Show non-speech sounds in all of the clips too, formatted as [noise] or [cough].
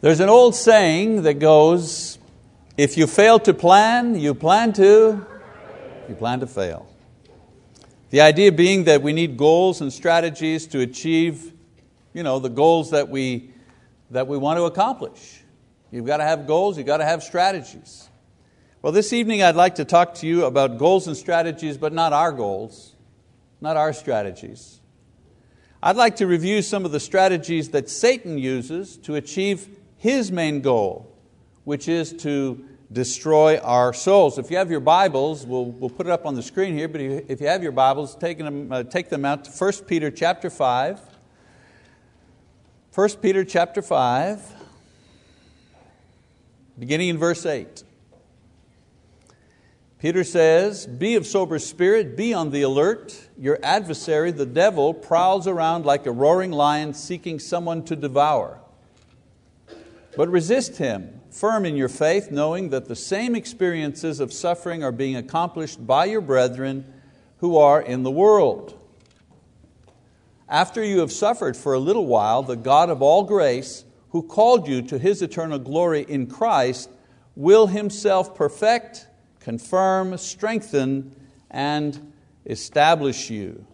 There's an old saying that goes, if you fail to plan, you plan to, you plan to fail. The idea being that we need goals and strategies to achieve you know, the goals that we, that we want to accomplish. You've got to have goals, you've got to have strategies. Well, this evening I'd like to talk to you about goals and strategies, but not our goals, not our strategies. I'd like to review some of the strategies that Satan uses to achieve his main goal, which is to destroy our souls. If you have your Bibles, we'll, we'll put it up on the screen here, but if you have your Bibles, take them, uh, take them out to 1 Peter chapter 5. 1 Peter chapter 5, beginning in verse 8. Peter says, Be of sober spirit, be on the alert. Your adversary, the devil, prowls around like a roaring lion seeking someone to devour. But resist him, firm in your faith, knowing that the same experiences of suffering are being accomplished by your brethren who are in the world. After you have suffered for a little while, the God of all grace, who called you to His eternal glory in Christ, will Himself perfect, confirm, strengthen, and establish you.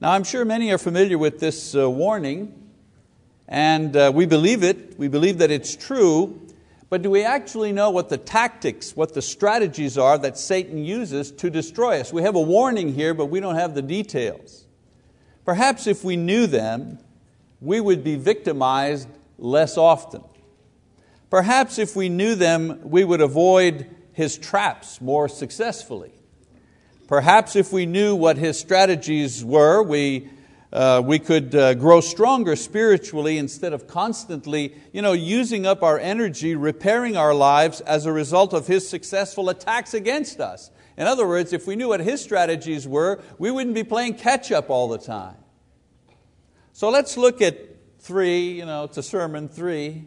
Now, I'm sure many are familiar with this uh, warning and uh, we believe it, we believe that it's true, but do we actually know what the tactics, what the strategies are that Satan uses to destroy us? We have a warning here, but we don't have the details. Perhaps if we knew them, we would be victimized less often. Perhaps if we knew them, we would avoid his traps more successfully. Perhaps if we knew what his strategies were, we uh, we could uh, grow stronger spiritually instead of constantly you know, using up our energy, repairing our lives as a result of His successful attacks against us. In other words, if we knew what His strategies were, we wouldn't be playing catch up all the time. So let's look at three, you know, it's a sermon, three.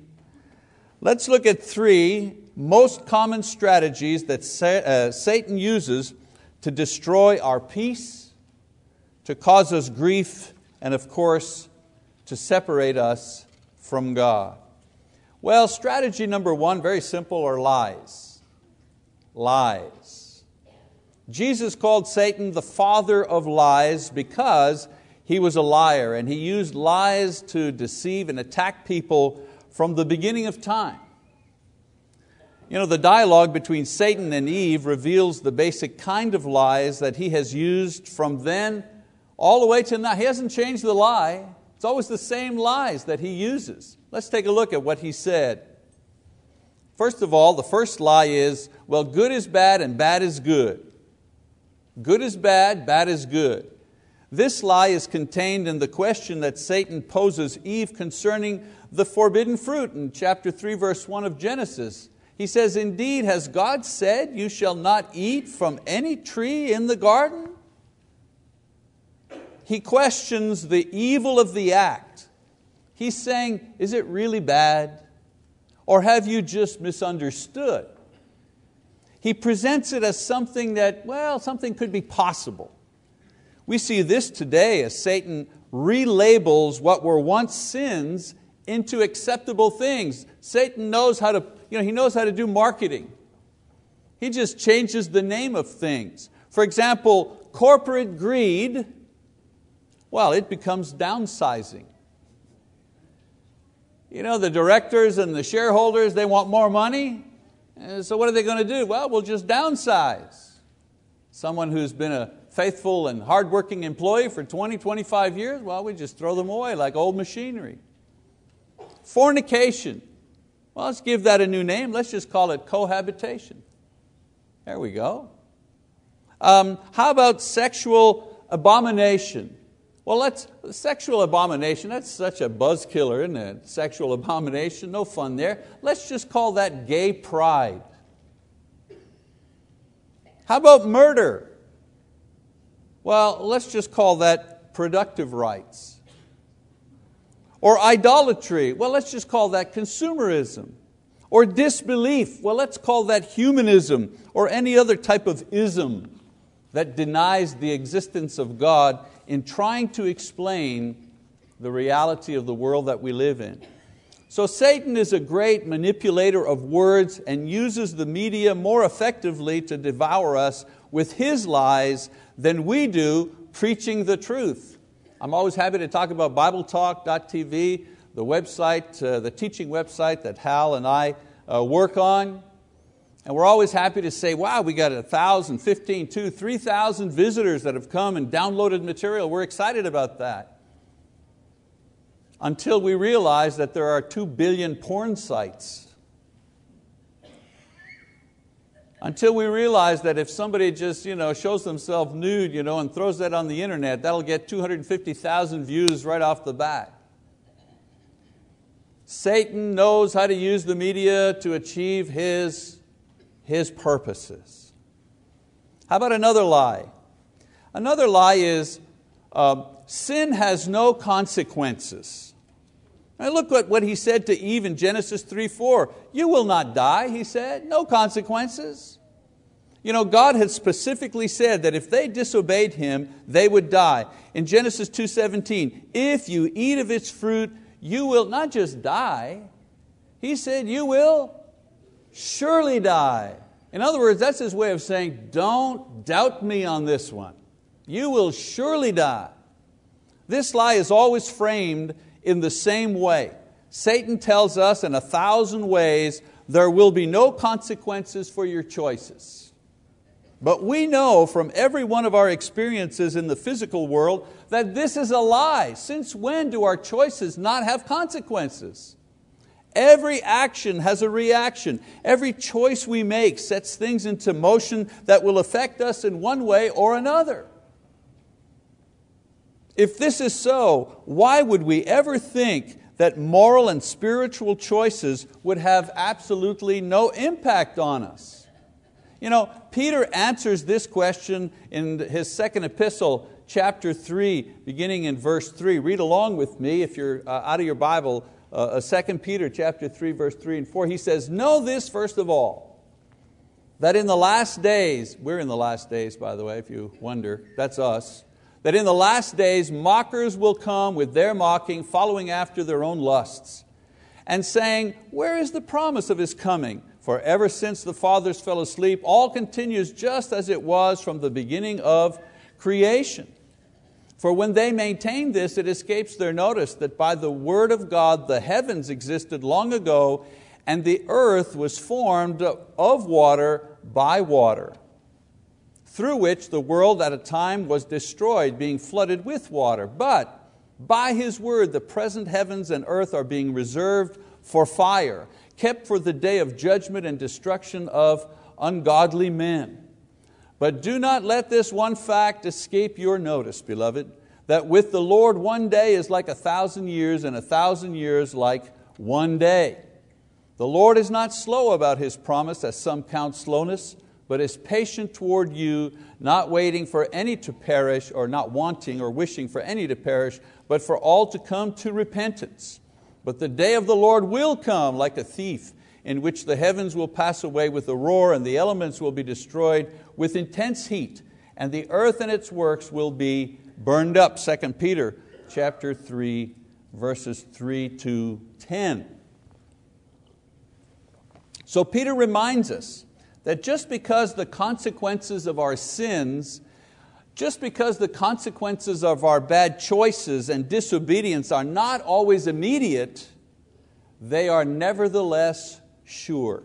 Let's look at three most common strategies that uh, Satan uses to destroy our peace, to cause us grief, and of course, to separate us from God. Well, strategy number one, very simple, are lies. Lies. Jesus called Satan the father of lies because he was a liar and he used lies to deceive and attack people from the beginning of time. You know, the dialogue between Satan and Eve reveals the basic kind of lies that he has used from then all the way to now. He hasn't changed the lie. It's always the same lies that he uses. Let's take a look at what he said. First of all, the first lie is, well, good is bad and bad is good. Good is bad, bad is good. This lie is contained in the question that Satan poses Eve concerning the forbidden fruit in chapter 3, verse 1 of Genesis. He says, Indeed, has God said, You shall not eat from any tree in the garden? He questions the evil of the act. He's saying, Is it really bad? Or have you just misunderstood? He presents it as something that, well, something could be possible. We see this today as Satan relabels what were once sins into acceptable things. Satan knows how to, you know, he knows how to do marketing. He just changes the name of things. For example, corporate greed well, it becomes downsizing. You know, the directors and the shareholders, they want more money. So what are they going to do? Well, we'll just downsize. Someone who's been a faithful and hardworking employee for 20, 25 years, well, we just throw them away like old machinery. Fornication. Well, let's give that a new name. Let's just call it cohabitation. There we go. Um, how about sexual abomination? Well, let's, sexual abomination, that's such a buzz killer, isn't it? Sexual abomination, no fun there. Let's just call that gay pride. How about murder? Well, let's just call that productive rights. Or idolatry, well, let's just call that consumerism. Or disbelief, well, let's call that humanism or any other type of ism that denies the existence of God in trying to explain the reality of the world that we live in. So Satan is a great manipulator of words and uses the media more effectively to devour us with his lies than we do preaching the truth. I'm always happy to talk about BibleTalk.tv, the website, uh, the teaching website that Hal and I uh, work on. And we're always happy to say, wow, we got a thousand, fifteen, two, three thousand visitors that have come and downloaded material. We're excited about that. Until we realize that there are two billion porn sites. Until we realize that if somebody just you know, shows themselves nude you know, and throws that on the internet, that'll get 250,000 views right off the bat. Satan knows how to use the media to achieve his his purposes. How about another lie? Another lie is uh, sin has no consequences. Look at what he said to Eve in Genesis 3 4. You will not die, he said, no consequences. You know, God had specifically said that if they disobeyed Him, they would die. In Genesis 2.17, if you eat of its fruit, you will not just die, He said, you will surely die. In other words, that's his way of saying, don't doubt me on this one. You will surely die. This lie is always framed in the same way. Satan tells us in a thousand ways there will be no consequences for your choices. But we know from every one of our experiences in the physical world that this is a lie. Since when do our choices not have consequences? Every action has a reaction. Every choice we make sets things into motion that will affect us in one way or another. If this is so, why would we ever think that moral and spiritual choices would have absolutely no impact on us? You know, Peter answers this question in his second epistle, chapter 3, beginning in verse 3. Read along with me if you're uh, out of your Bible, uh, 2 Peter chapter 3, verse 3 and 4, he says, Know this first of all, that in the last days, we're in the last days, by the way, if you wonder, that's us, that in the last days mockers will come with their mocking, following after their own lusts, and saying, Where is the promise of His coming? For ever since the fathers fell asleep, all continues just as it was from the beginning of creation. For when they maintain this, it escapes their notice that by the word of God the heavens existed long ago, and the earth was formed of water by water, through which the world at a time was destroyed, being flooded with water. But by His word the present heavens and earth are being reserved for fire, kept for the day of judgment and destruction of ungodly men. But do not let this one fact escape your notice, beloved, that with the Lord one day is like a thousand years, and a thousand years like one day. The Lord is not slow about His promise, as some count slowness, but is patient toward you, not waiting for any to perish, or not wanting or wishing for any to perish, but for all to come to repentance. But the day of the Lord will come like a thief, in which the heavens will pass away with a roar, and the elements will be destroyed with intense heat, and the earth and its works will be burned up. 2 Peter chapter 3, verses 3 to 10. So Peter reminds us that just because the consequences of our sins, just because the consequences of our bad choices and disobedience are not always immediate, they are nevertheless sure.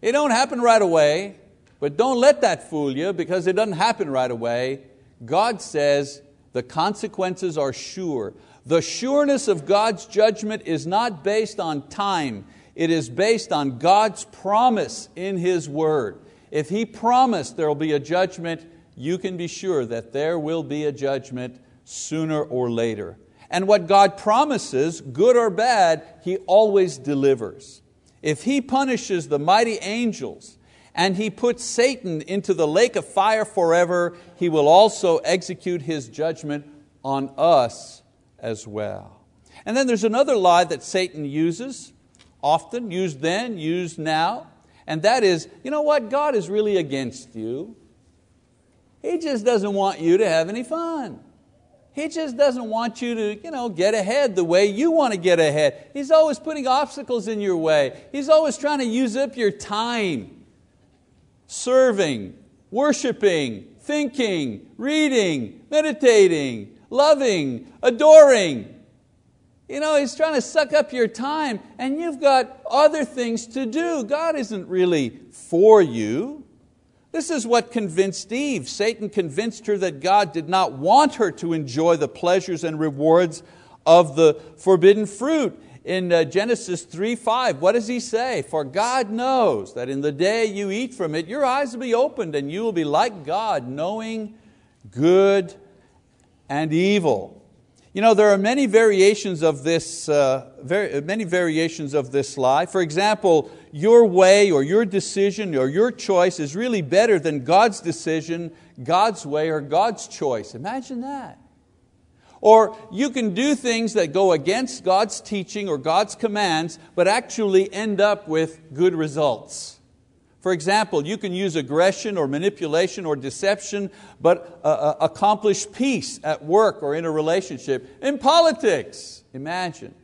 It don't happen right away. But don't let that fool you because it doesn't happen right away. God says the consequences are sure. The sureness of God's judgment is not based on time, it is based on God's promise in His Word. If He promised there will be a judgment, you can be sure that there will be a judgment sooner or later. And what God promises, good or bad, He always delivers. If He punishes the mighty angels, and he puts Satan into the lake of fire forever, he will also execute his judgment on us as well. And then there's another lie that Satan uses, often used then, used now, and that is, you know what, God is really against you. He just doesn't want you to have any fun. He just doesn't want you to you know, get ahead the way you want to get ahead. He's always putting obstacles in your way. He's always trying to use up your time serving, worshiping, thinking, reading, meditating, loving, adoring. You know, he's trying to suck up your time, and you've got other things to do. God isn't really for you. This is what convinced Eve. Satan convinced her that God did not want her to enjoy the pleasures and rewards of the forbidden fruit. In uh, Genesis 3 5, what does he say? For God knows that in the day you eat from it, your eyes will be opened and you will be like God, knowing good and evil. You know, there are many variations of this, uh, very, many variations of this lie. For example, your way or your decision or your choice is really better than God's decision, God's way, or God's choice. Imagine that. Or you can do things that go against God's teaching or God's commands, but actually end up with good results. For example, you can use aggression or manipulation or deception, but uh, uh, accomplish peace at work or in a relationship. In politics, imagine.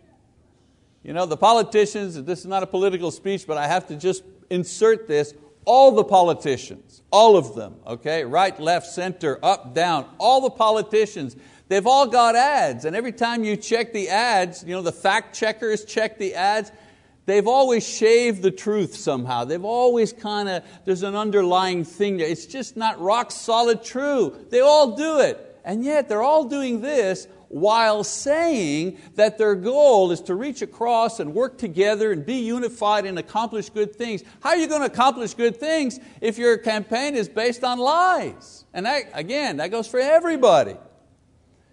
You know, the politicians, this is not a political speech, but I have to just insert this. All the politicians, all of them, okay, right, left, center, up, down, all the politicians, they've all got ads. And every time you check the ads, you know, the fact checkers check the ads, they've always shaved the truth somehow. They've always kind of, there's an underlying thing there. It's just not rock solid true. They all do it. And yet they're all doing this while saying that their goal is to reach across and work together and be unified and accomplish good things. How are you going to accomplish good things if your campaign is based on lies? And that, again, that goes for everybody.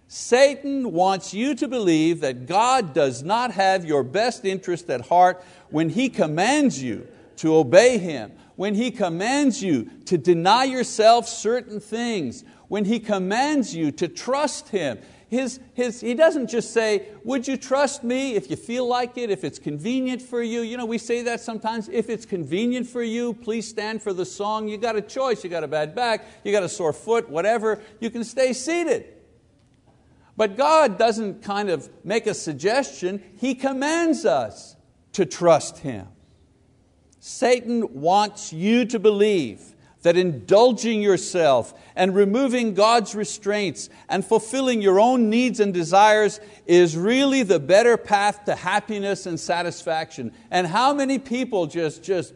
Satan wants you to believe that God does not have your best interest at heart when He commands you to obey Him, when He commands you to deny yourself certain things, when He commands you to trust Him. His, his, he doesn't just say, Would you trust me if you feel like it, if it's convenient for you? You know, we say that sometimes. If it's convenient for you, please stand for the song. You got a choice. You got a bad back, you got a sore foot, whatever. You can stay seated. But God doesn't kind of make a suggestion, He commands us to trust Him. Satan wants you to believe that indulging yourself and removing God's restraints and fulfilling your own needs and desires is really the better path to happiness and satisfaction. And how many people just, just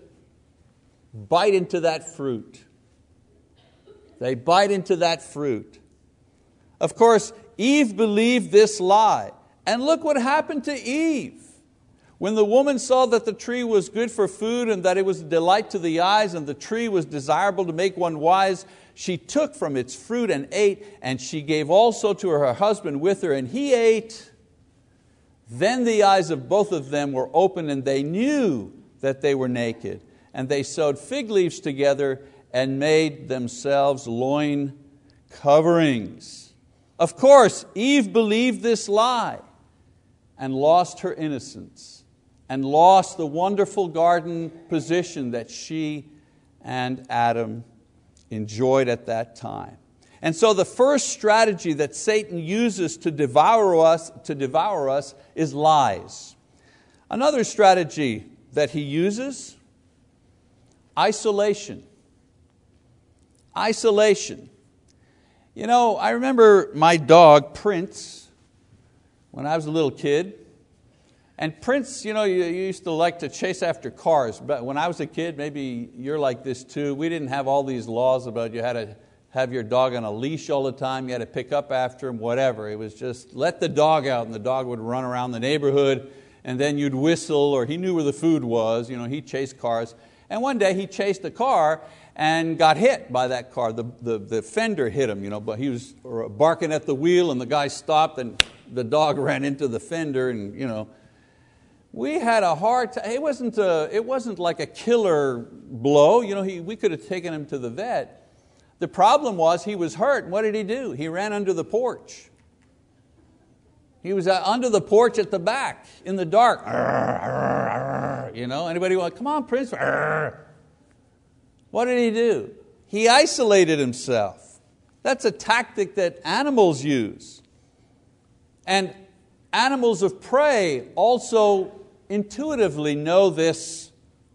bite into that fruit? They bite into that fruit. Of course, Eve believed this lie. And look what happened to Eve. When the woman saw that the tree was good for food and that it was a delight to the eyes and the tree was desirable to make one wise, she took from its fruit and ate, and she gave also to her husband with her, and he ate. Then the eyes of both of them were opened, and they knew that they were naked. And they sewed fig leaves together and made themselves loin coverings. Of course, Eve believed this lie and lost her innocence and lost the wonderful garden position that she and Adam enjoyed at that time. And so the first strategy that Satan uses to devour us, to devour us is lies. Another strategy that he uses, isolation. Isolation. You know, I remember my dog, Prince, when I was a little kid. And Prince, you know, you, used to like to chase after cars. But when I was a kid, maybe you're like this too. We didn't have all these laws about you had to have your dog on a leash all the time, you had to pick up after him, whatever. It was just let the dog out and the dog would run around the neighborhood and then you'd whistle or he knew where the food was. You know, he chased cars. And one day he chased a car and got hit by that car. The, the, the fender hit him, you know, but he was barking at the wheel and the guy stopped and the dog [laughs] ran into the fender and you know, we had a hard time. It wasn't, a, it wasn't like a killer blow. You know, he, we could have taken him to the vet. The problem was he was hurt. What did he do? He ran under the porch. He was uh, under the porch at the back in the dark. You know, anybody want, come on, Prince. What did he do? He isolated himself. That's a tactic that animals use. And animals of prey also intuitively know this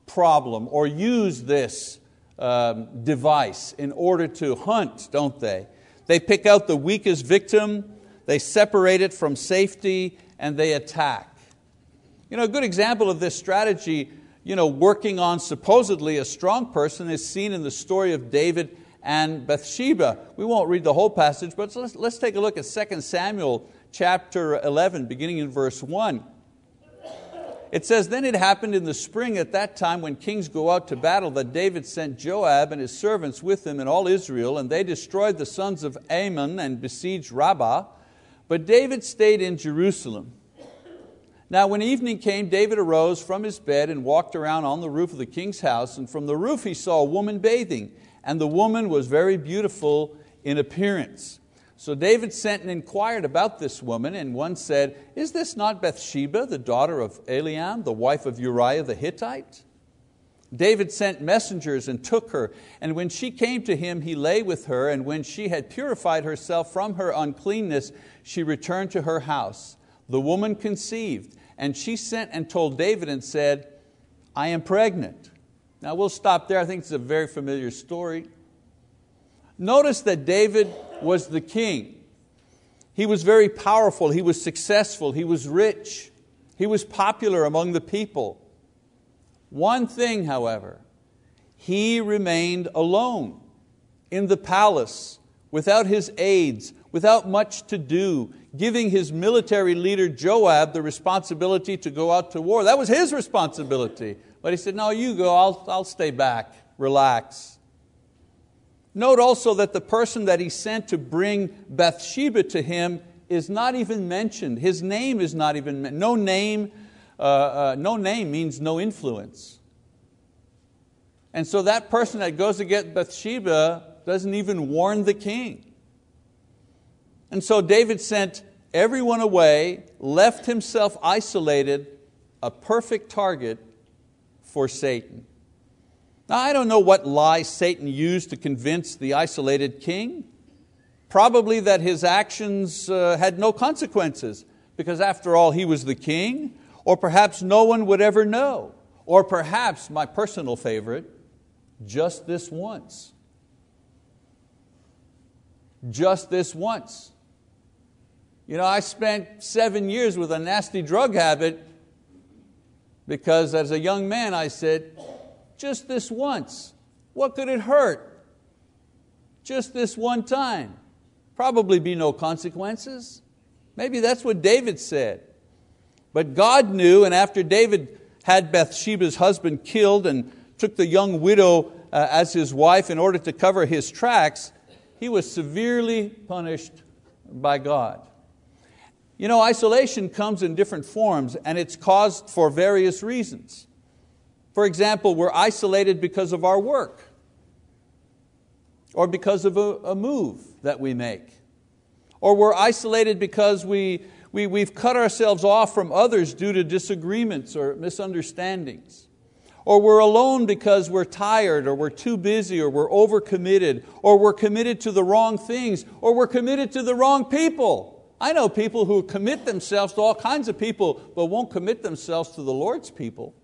problem or use this um, device in order to hunt, don't they? They pick out the weakest victim, they separate it from safety, and they attack. You know, a good example of this strategy, you know, working on supposedly a strong person, is seen in the story of David and Bathsheba. We won't read the whole passage, but let's, let's take a look at 2 Samuel chapter 11, beginning in verse 1. It says, Then it happened in the spring at that time when kings go out to battle that David sent Joab and his servants with him and all Israel, and they destroyed the sons of Ammon and besieged Rabbah. But David stayed in Jerusalem. Now, when evening came, David arose from his bed and walked around on the roof of the king's house, and from the roof he saw a woman bathing, and the woman was very beautiful in appearance. So David sent and inquired about this woman, and one said, Is this not Bathsheba, the daughter of Eliam, the wife of Uriah the Hittite? David sent messengers and took her, and when she came to him, he lay with her, and when she had purified herself from her uncleanness, she returned to her house. The woman conceived, and she sent and told David and said, I am pregnant. Now we'll stop there. I think it's a very familiar story. Notice that David was the king. He was very powerful, he was successful, he was rich, he was popular among the people. One thing, however, he remained alone in the palace without his aides, without much to do, giving his military leader Joab the responsibility to go out to war. That was his responsibility. But he said, No, you go, I'll, I'll stay back, relax. Note also that the person that he sent to bring Bathsheba to him is not even mentioned. His name is not even mentioned. No name, uh, uh, no name means no influence. And so that person that goes to get Bathsheba doesn't even warn the king. And so David sent everyone away, left himself isolated, a perfect target for Satan. Now, I don't know what lie Satan used to convince the isolated king. Probably that his actions uh, had no consequences, because after all, he was the king, or perhaps no one would ever know, or perhaps, my personal favorite, just this once. Just this once. You know, I spent seven years with a nasty drug habit because as a young man I said, just this once. What could it hurt? Just this one time. Probably be no consequences. Maybe that's what David said. But God knew, and after David had Bathsheba's husband killed and took the young widow uh, as his wife in order to cover his tracks, he was severely punished by God. You know, isolation comes in different forms and it's caused for various reasons. For example, we're isolated because of our work or because of a, a move that we make. Or we're isolated because we, we, we've cut ourselves off from others due to disagreements or misunderstandings. Or we're alone because we're tired, or we're too busy, or we're overcommitted, or we're committed to the wrong things, or we're committed to the wrong people. I know people who commit themselves to all kinds of people, but won't commit themselves to the Lord's people.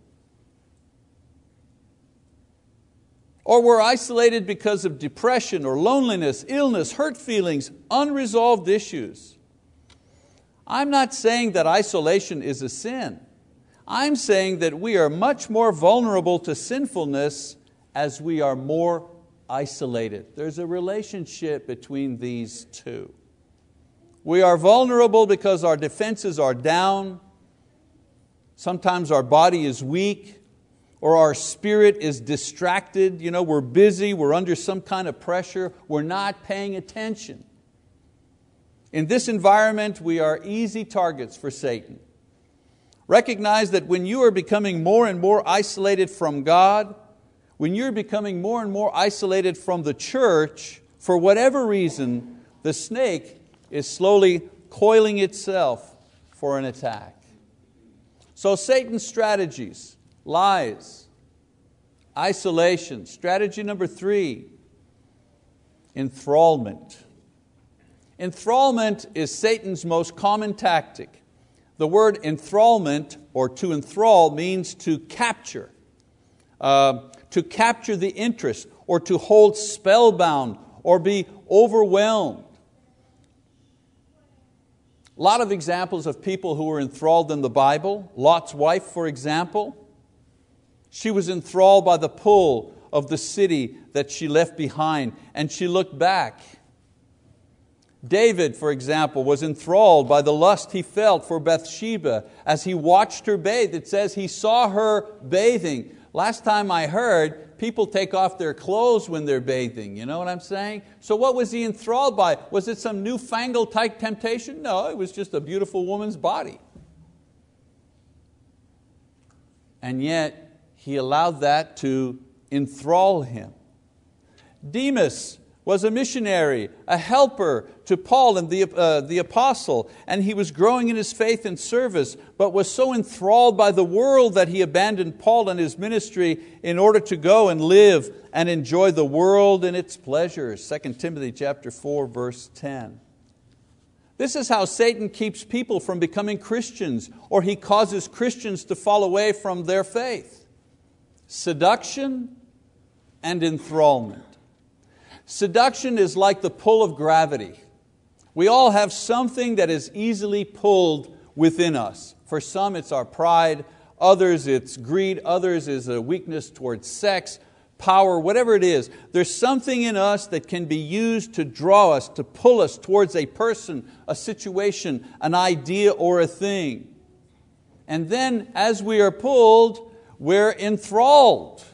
Or we're isolated because of depression or loneliness, illness, hurt feelings, unresolved issues. I'm not saying that isolation is a sin. I'm saying that we are much more vulnerable to sinfulness as we are more isolated. There's a relationship between these two. We are vulnerable because our defenses are down. Sometimes our body is weak or our spirit is distracted, you know, we're busy, we're under some kind of pressure, we're not paying attention. In this environment, we are easy targets for Satan. Recognize that when you are becoming more and more isolated from God, when you're becoming more and more isolated from the church, for whatever reason, the snake is slowly coiling itself for an attack. So Satan's strategies lies, isolation. Strategy number three, enthrallment. Enthrallment is Satan's most common tactic. The word enthrallment or to enthrall means to capture, uh, to capture the interest or to hold spellbound or be overwhelmed. A lot of examples of people who were enthralled in the Bible. Lot's wife, for example. She was enthralled by the pull of the city that she left behind, and she looked back David, for example, was enthralled by the lust he felt for Bathsheba as he watched her bathe. It says he saw her bathing. Last time I heard, people take off their clothes when they're bathing. You know what I'm saying? So, what was he enthralled by? Was it some newfangled type temptation? No, it was just a beautiful woman's body. And yet, he allowed that to enthrall him. Demas was a missionary, a helper to Paul and the, uh, the apostle, and he was growing in his faith and service, but was so enthralled by the world that he abandoned Paul and his ministry in order to go and live and enjoy the world and its pleasures. 2 Timothy chapter 4, verse 10. This is how Satan keeps people from becoming Christians, or he causes Christians to fall away from their faith. Seduction and enthrallment. Seduction is like the pull of gravity. We all have something that is easily pulled within us. For some, it's our pride, others, it's greed, others, is a weakness towards sex, power, whatever it is. There's something in us that can be used to draw us, to pull us towards a person, a situation, an idea, or a thing. And then, as we are pulled, we're enthralled.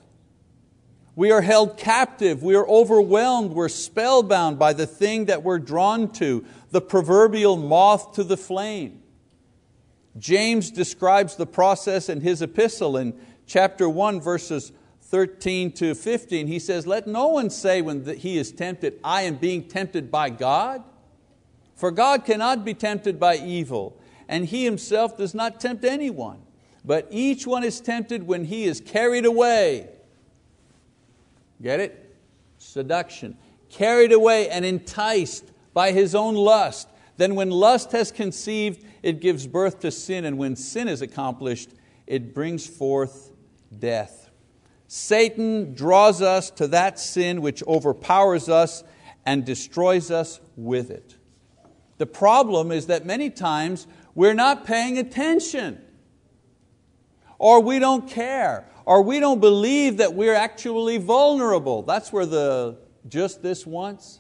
We are held captive, we are overwhelmed, we're spellbound by the thing that we're drawn to, the proverbial moth to the flame. James describes the process in his epistle in chapter 1, verses 13 to 15. He says, Let no one say when he is tempted, I am being tempted by God. For God cannot be tempted by evil, and He Himself does not tempt anyone. But each one is tempted when he is carried away Get it? Seduction. Carried away and enticed by his own lust. Then, when lust has conceived, it gives birth to sin, and when sin is accomplished, it brings forth death. Satan draws us to that sin which overpowers us and destroys us with it. The problem is that many times we're not paying attention, or we don't care, or we don't believe that we're actually vulnerable. That's where the just this once.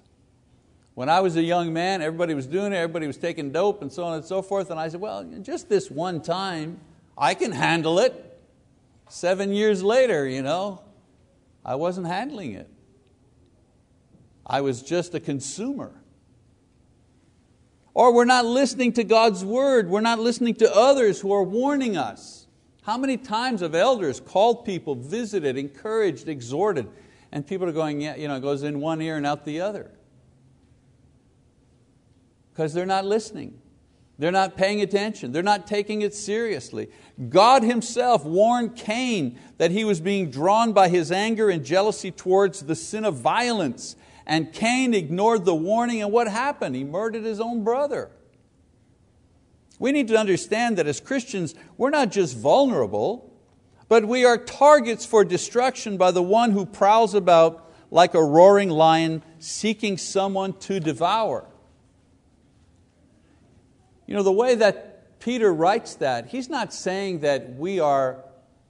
When I was a young man, everybody was doing it, everybody was taking dope and so on and so forth, and I said, well, just this one time, I can handle it. Seven years later, you know, I wasn't handling it. I was just a consumer. Or we're not listening to God's word, we're not listening to others who are warning us. How many times have elders called people, visited, encouraged, exhorted, and people are going, yeah, you know, it goes in one ear and out the other? Because they're not listening. They're not paying attention. They're not taking it seriously. God Himself warned Cain that he was being drawn by his anger and jealousy towards the sin of violence. And Cain ignored the warning, and what happened? He murdered his own brother. We need to understand that as Christians, we're not just vulnerable, but we are targets for destruction by the one who prowls about like a roaring lion seeking someone to devour. You know, the way that Peter writes that, he's not saying that we are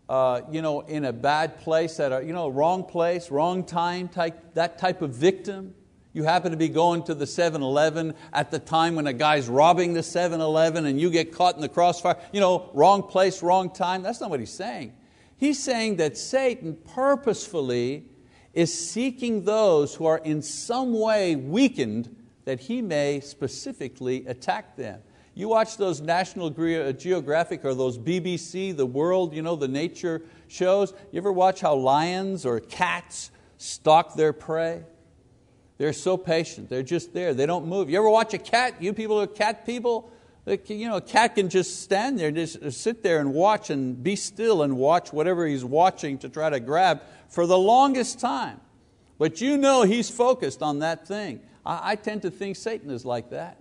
uh, you know, in a bad place, at a you know, wrong place, wrong time, type, that type of victim. You happen to be going to the 7 Eleven at the time when a guy's robbing the 7 Eleven and you get caught in the crossfire. You know, wrong place, wrong time. That's not what he's saying. He's saying that Satan purposefully is seeking those who are in some way weakened that he may specifically attack them. You watch those National uh, Geographic or those BBC, the world, you know, the nature shows. You ever watch how lions or cats stalk their prey? They're so patient. They're just there. They don't move. You ever watch a cat? You people are cat people? You know, a cat can just stand there, just sit there and watch and be still and watch whatever he's watching to try to grab for the longest time. But you know he's focused on that thing. I, I tend to think Satan is like that.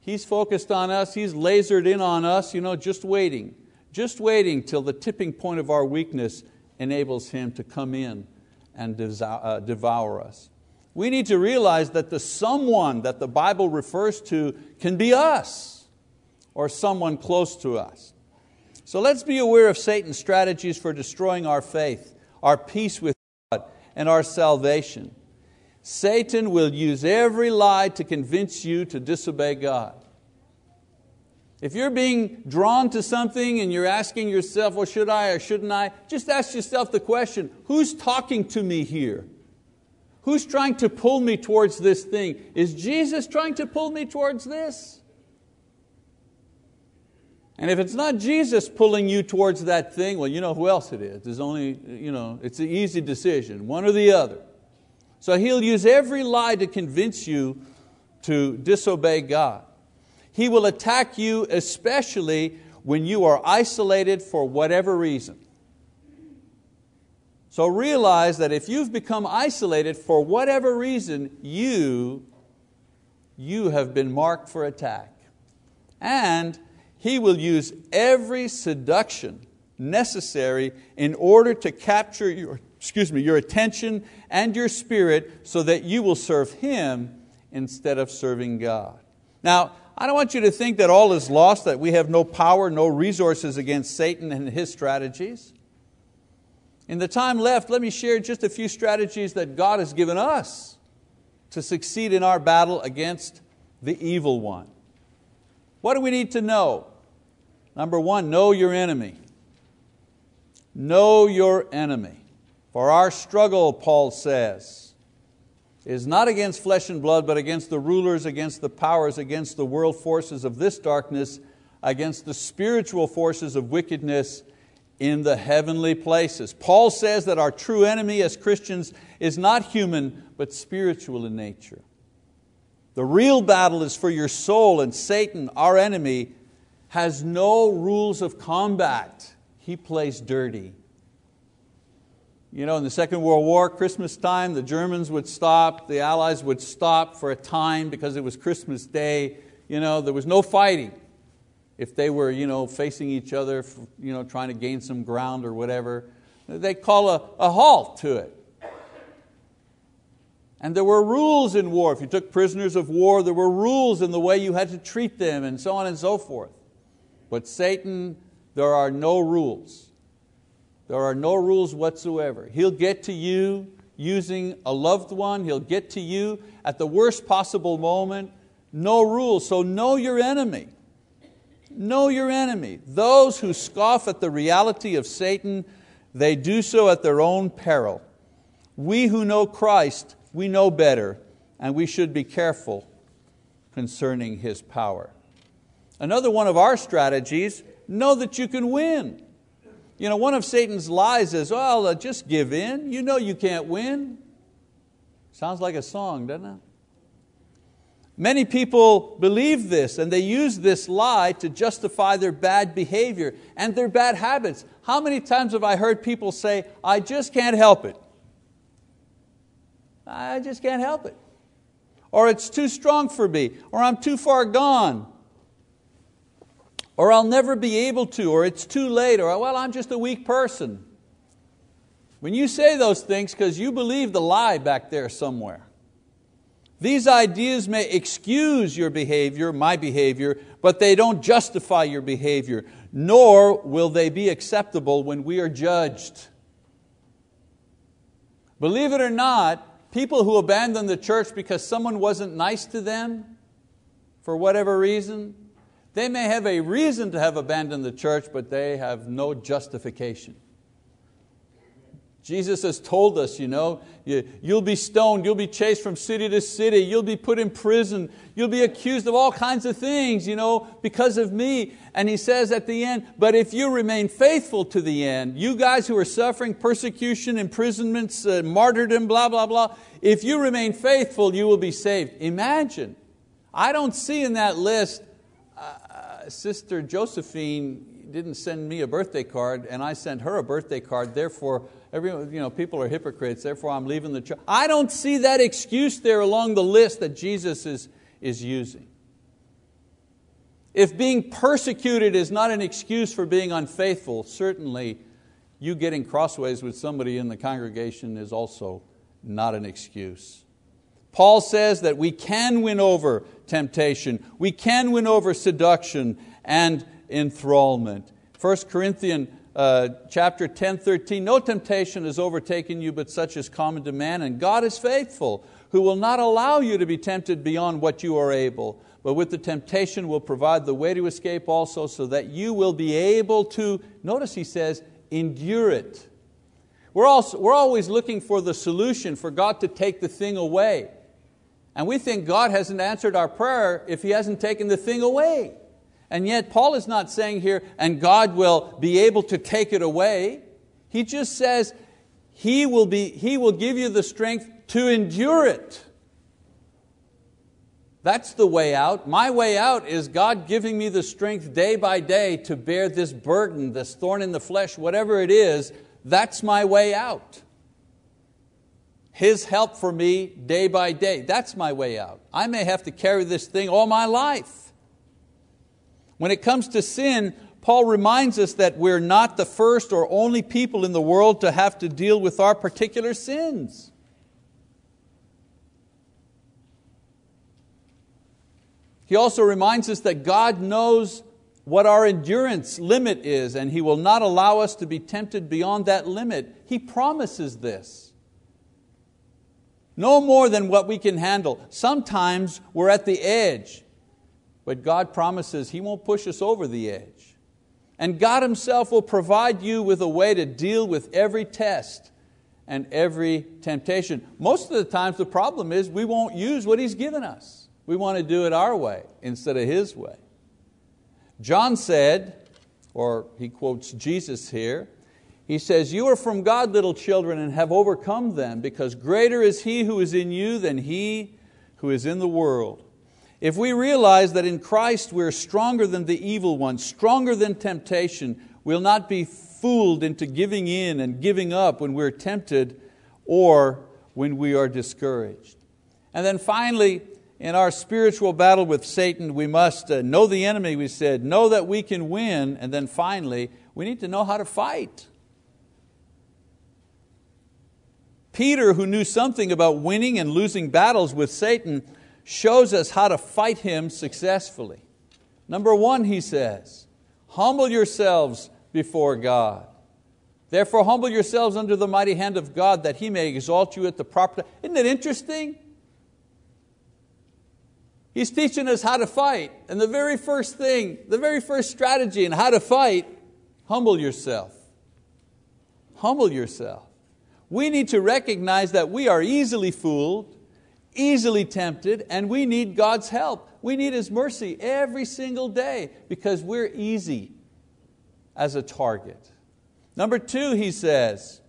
He's focused on us, he's lasered in on us, you know, just waiting, just waiting till the tipping point of our weakness enables him to come in and uh, devour us. We need to realize that the someone that the Bible refers to can be us or someone close to us. So let's be aware of Satan's strategies for destroying our faith, our peace with God, and our salvation. Satan will use every lie to convince you to disobey God. If you're being drawn to something and you're asking yourself, well, should I or shouldn't I? Just ask yourself the question who's talking to me here? Who's trying to pull me towards this thing? Is Jesus trying to pull me towards this? And if it's not Jesus pulling you towards that thing, well, you know who else it is. There's only, you know, it's an easy decision, one or the other. So he'll use every lie to convince you to disobey God. He will attack you especially when you are isolated for whatever reason. So realize that if you've become isolated for whatever reason, you, you have been marked for attack. And he will use every seduction necessary in order to capture your, excuse me, your attention and your spirit so that you will serve Him instead of serving God. Now, I don't want you to think that all is lost, that we have no power, no resources against Satan and his strategies. In the time left, let me share just a few strategies that God has given us to succeed in our battle against the evil one. What do we need to know? Number one, know your enemy. Know your enemy. For our struggle, Paul says, is not against flesh and blood, but against the rulers, against the powers, against the world forces of this darkness, against the spiritual forces of wickedness in the heavenly places. Paul says that our true enemy as Christians is not human, but spiritual in nature. The real battle is for your soul, and Satan, our enemy, has no rules of combat. He plays dirty. You know, in the Second World War, Christmas time, the Germans would stop, the Allies would stop for a time because it was Christmas Day. You know, there was no fighting. If they were you know, facing each other, you know, trying to gain some ground or whatever, they call a, a halt to it. And there were rules in war. If you took prisoners of war, there were rules in the way you had to treat them, and so on and so forth. But Satan, there are no rules. There are no rules whatsoever. He'll get to you using a loved one, he'll get to you at the worst possible moment. No rules. So know your enemy. Know your enemy. Those who scoff at the reality of Satan, they do so at their own peril. We who know Christ, we know better, and we should be careful concerning His power. Another one of our strategies, know that you can win. You know, one of Satan's lies is, well, uh, just give in. You know you can't win. Sounds like a song, doesn't it? Many people believe this and they use this lie to justify their bad behavior and their bad habits. How many times have I heard people say, I just can't help it? I just can't help it. Or it's too strong for me, or I'm too far gone, or I'll never be able to, or it's too late, or well, I'm just a weak person. When you say those things, because you believe the lie back there somewhere. These ideas may excuse your behavior, my behavior, but they don't justify your behavior, nor will they be acceptable when we are judged. Believe it or not, people who abandon the church because someone wasn't nice to them, for whatever reason, they may have a reason to have abandoned the church, but they have no justification. Jesus has told us, you know, you'll be stoned, you'll be chased from city to city, you'll be put in prison, you'll be accused of all kinds of things, you know, because of me. And he says at the end, but if you remain faithful to the end, you guys who are suffering persecution, imprisonments, uh, martyrdom, blah, blah, blah, if you remain faithful, you will be saved. Imagine. I don't see in that list Sister Josephine didn't send me a birthday card and I sent her a birthday card, therefore every, you know, people are hypocrites, therefore I'm leaving the church. I don't see that excuse there along the list that Jesus is, is using. If being persecuted is not an excuse for being unfaithful, certainly you getting crossways with somebody in the congregation is also not an excuse. Paul says that we can win over temptation, we can win over seduction and enthrallment. 1 Corinthians uh, chapter 10, 13, no temptation has overtaken you but such as common to man, and God is faithful, who will not allow you to be tempted beyond what you are able, but with the temptation will provide the way to escape also, so that you will be able to, notice he says, endure it. We're, also, we're always looking for the solution, for God to take the thing away. And we think God hasn't answered our prayer if He hasn't taken the thing away. And yet, Paul is not saying here, and God will be able to take it away. He just says, He will, be, he will give you the strength to endure it. That's the way out. My way out is God giving me the strength day by day to bear this burden, this thorn in the flesh, whatever it is. That's my way out. His help for me day by day. That's my way out. I may have to carry this thing all my life. When it comes to sin, Paul reminds us that we're not the first or only people in the world to have to deal with our particular sins. He also reminds us that God knows what our endurance limit is, and He will not allow us to be tempted beyond that limit. He promises this. No more than what we can handle. Sometimes we're at the edge, but God promises He won't push us over the edge. And God Himself will provide you with a way to deal with every test and every temptation. Most of the times the problem is we won't use what He's given us. We want to do it our way instead of His way. John said, or he quotes Jesus here, he says, You are from God, little children, and have overcome them, because greater is He who is in you than he who is in the world. If we realize that in Christ we're stronger than the evil one, stronger than temptation, we'll not be fooled into giving in and giving up when we're tempted or when we are discouraged. And then finally, in our spiritual battle with Satan, we must uh, know the enemy, we said, know that we can win, and then finally, we need to know how to fight. Peter, who knew something about winning and losing battles with Satan, shows us how to fight him successfully. Number one, he says, humble yourselves before God. Therefore, humble yourselves under the mighty hand of God that He may exalt you at the proper time. Isn't it interesting? He's teaching us how to fight. And the very first thing, the very first strategy in how to fight, humble yourself. Humble yourself. We need to recognize that we are easily fooled, easily tempted, and we need God's help. We need His mercy every single day because we're easy as a target. Number two, he says,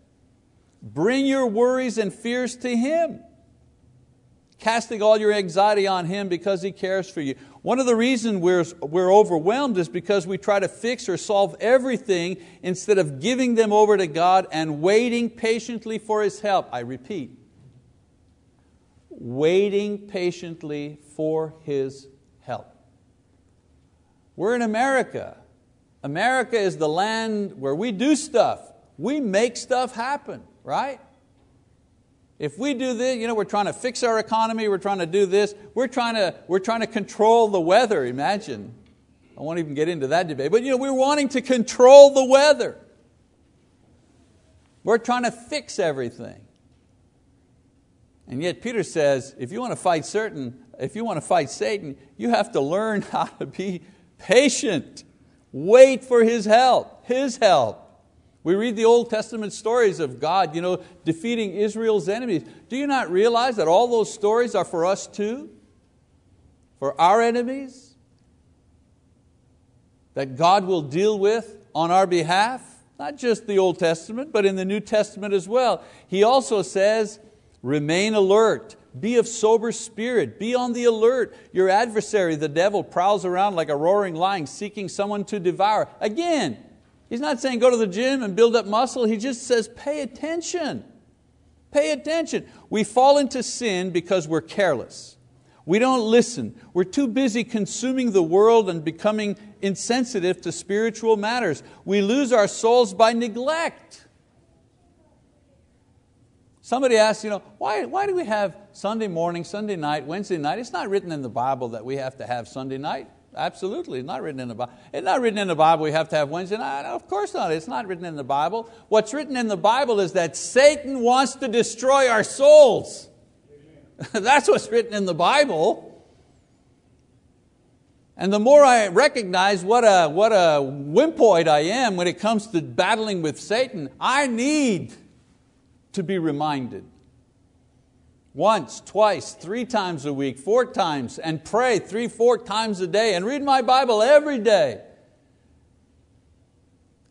bring your worries and fears to Him casting all your anxiety on Him because He cares for you. One of the reasons we're, we're overwhelmed is because we try to fix or solve everything instead of giving them over to God and waiting patiently for His help. I repeat, waiting patiently for His help. We're in America. America is the land where we do stuff. We make stuff happen, right? If we do this, you know, we're trying to fix our economy, we're trying to do this, we're trying to, we're trying to control the weather, imagine. I won't even get into that debate, but you know, we're wanting to control the weather. We're trying to fix everything. And yet Peter says, if you want to fight certain, if you want to fight Satan, you have to learn [laughs] how to be patient. Wait for his help, his help. We read the Old Testament stories of God you know, defeating Israel's enemies. Do you not realize that all those stories are for us too? For our enemies? That God will deal with on our behalf? Not just the Old Testament, but in the New Testament as well. He also says, remain alert, Be of sober spirit, be on the alert. Your adversary, the devil, prowls around like a roaring lion seeking someone to devour. Again, he's not saying go to the gym and build up muscle, he just says pay attention. Pay attention. We fall into sin because we're careless. We don't listen. We're too busy consuming the world and becoming insensitive to spiritual matters. We lose our souls by neglect. Somebody asks, you know, why, why do we have Sunday morning, Sunday night, Wednesday night? It's not written in the Bible that we have to have Sunday night. Absolutely, it's not written in the Bible. It's not written in the Bible we have to have Wednesday night. Of course not, it's not written in the Bible. What's written in the Bible is that Satan wants to destroy our souls. [laughs] That's what's written in the Bible. And the more I recognize what a, what a wimpoid I am when it comes to battling with Satan, I need to be reminded. Once, twice, three times a week, four times, and pray three, four times a day, and read my Bible every day.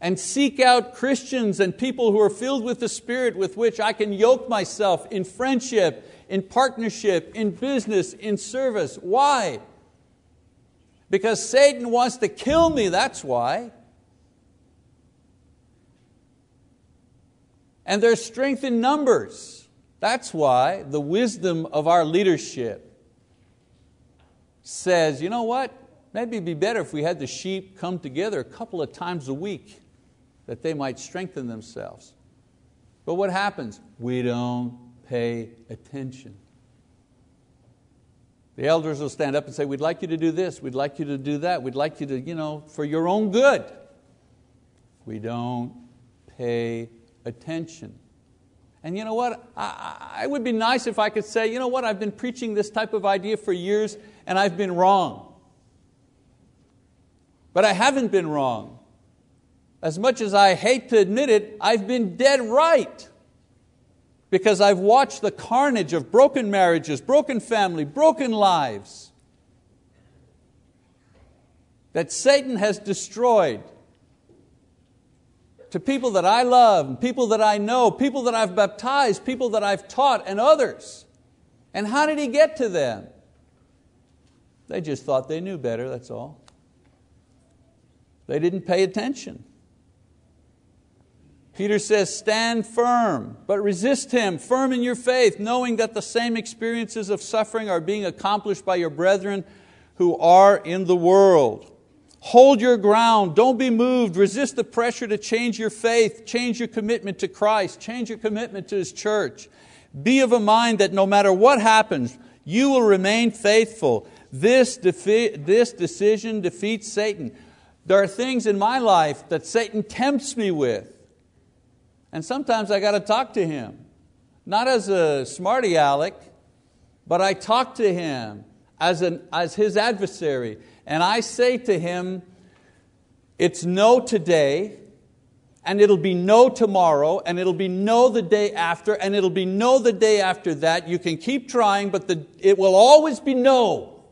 And seek out Christians and people who are filled with the Spirit with which I can yoke myself in friendship, in partnership, in business, in service. Why? Because Satan wants to kill me, that's why. And there's strength in numbers. That's why the wisdom of our leadership says, you know what? Maybe it'd be better if we had the sheep come together a couple of times a week that they might strengthen themselves. But what happens? We don't pay attention. The elders will stand up and say, We'd like you to do this, we'd like you to do that, we'd like you to, you know, for your own good. We don't pay attention. And you know what? I, I, it would be nice if I could say, you know what, I've been preaching this type of idea for years and I've been wrong. But I haven't been wrong. As much as I hate to admit it, I've been dead right. Because I've watched the carnage of broken marriages, broken family, broken lives that Satan has destroyed to people that I love, people that I know, people that I've baptized, people that I've taught, and others. And how did he get to them? They just thought they knew better, that's all. They didn't pay attention. Peter says, Stand firm, but resist him, firm in your faith, knowing that the same experiences of suffering are being accomplished by your brethren who are in the world. Hold your ground, don't be moved, resist the pressure to change your faith, change your commitment to Christ, change your commitment to His church. Be of a mind that no matter what happens, you will remain faithful. This, defi- this decision defeats Satan. There are things in my life that Satan tempts me with. And sometimes I got to talk to him. Not as a smarty aleck, but I talk to him as, an, as his adversary. And I say to him, It's no today, and it'll be no tomorrow, and it'll be no the day after, and it'll be no the day after that. You can keep trying, but the, it will always be no.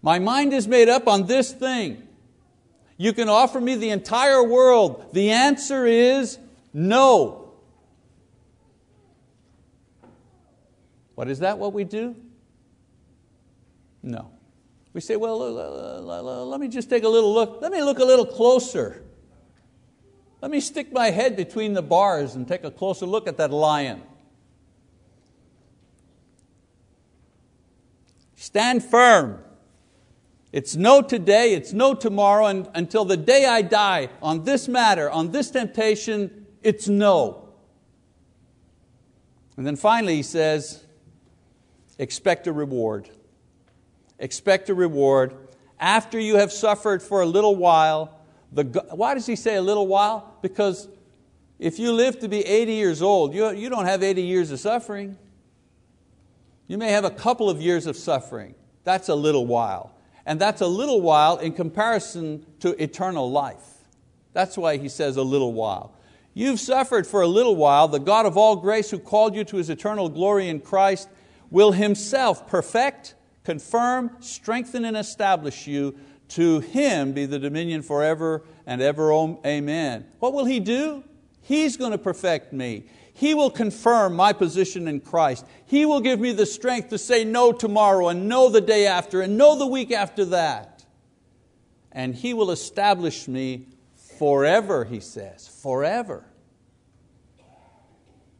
My mind is made up on this thing. You can offer me the entire world. The answer is no. What is that what we do? No. We say, well, let me just take a little look. Let me look a little closer. Let me stick my head between the bars and take a closer look at that lion. Stand firm. It's no today, it's no tomorrow, and until the day I die on this matter, on this temptation, it's no. And then finally he says, expect a reward. Expect a reward. After you have suffered for a little while, the, why does he say a little while? Because if you live to be 80 years old, you, you don't have 80 years of suffering. You may have a couple of years of suffering. That's a little while. And that's a little while in comparison to eternal life. That's why he says a little while. You've suffered for a little while. The God of all grace, who called you to His eternal glory in Christ, will Himself perfect, confirm, strengthen, and establish you. To Him be the dominion forever and ever. Amen. What will He do? He's going to perfect me. He will confirm my position in Christ. He will give me the strength to say no tomorrow and no the day after and no the week after that. And He will establish me forever, He says, forever.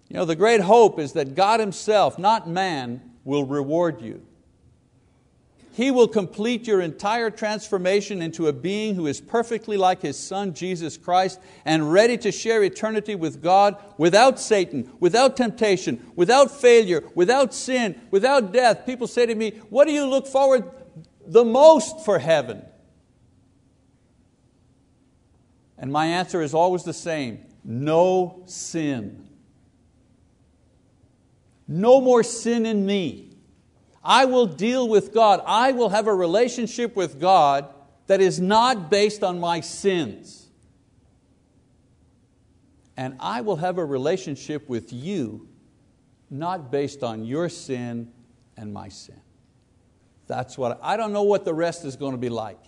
You know, the great hope is that God Himself, not man, will reward you. He will complete your entire transformation into a being who is perfectly like His Son, Jesus Christ, and ready to share eternity with God without Satan, without temptation, without failure, without sin, without death. People say to me, What do you look forward the most for heaven? And my answer is always the same no sin. No more sin in me. I will deal with God. I will have a relationship with God that is not based on my sins. And I will have a relationship with you not based on your sin and my sin. That's what I don't know what the rest is going to be like.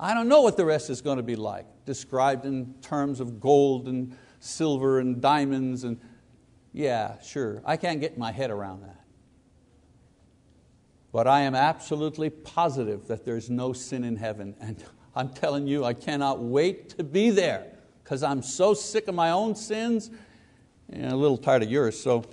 I don't know what the rest is going to be like, described in terms of gold and silver and diamonds and yeah, sure. I can't get my head around that. But I am absolutely positive that there's no sin in heaven. And I'm telling you, I cannot wait to be there because I'm so sick of my own sins and a little tired of yours. So.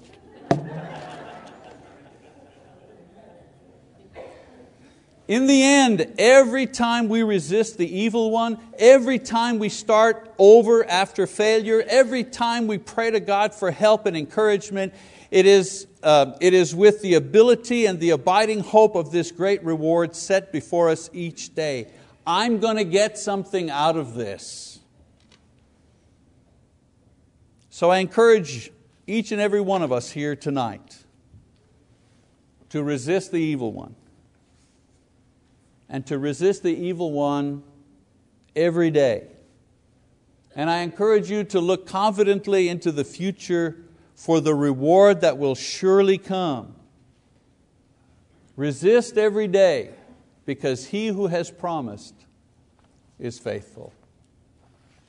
In the end, every time we resist the evil one, every time we start over after failure, every time we pray to God for help and encouragement, it is, uh, it is with the ability and the abiding hope of this great reward set before us each day. I'm going to get something out of this. So I encourage each and every one of us here tonight to resist the evil one and to resist the evil one every day. And I encourage you to look confidently into the future for the reward that will surely come. Resist every day because He who has promised is faithful.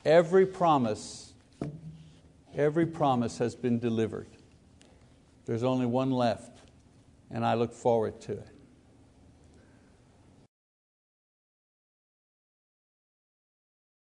Every promise, every promise has been delivered. There's only one left, and I look forward to it.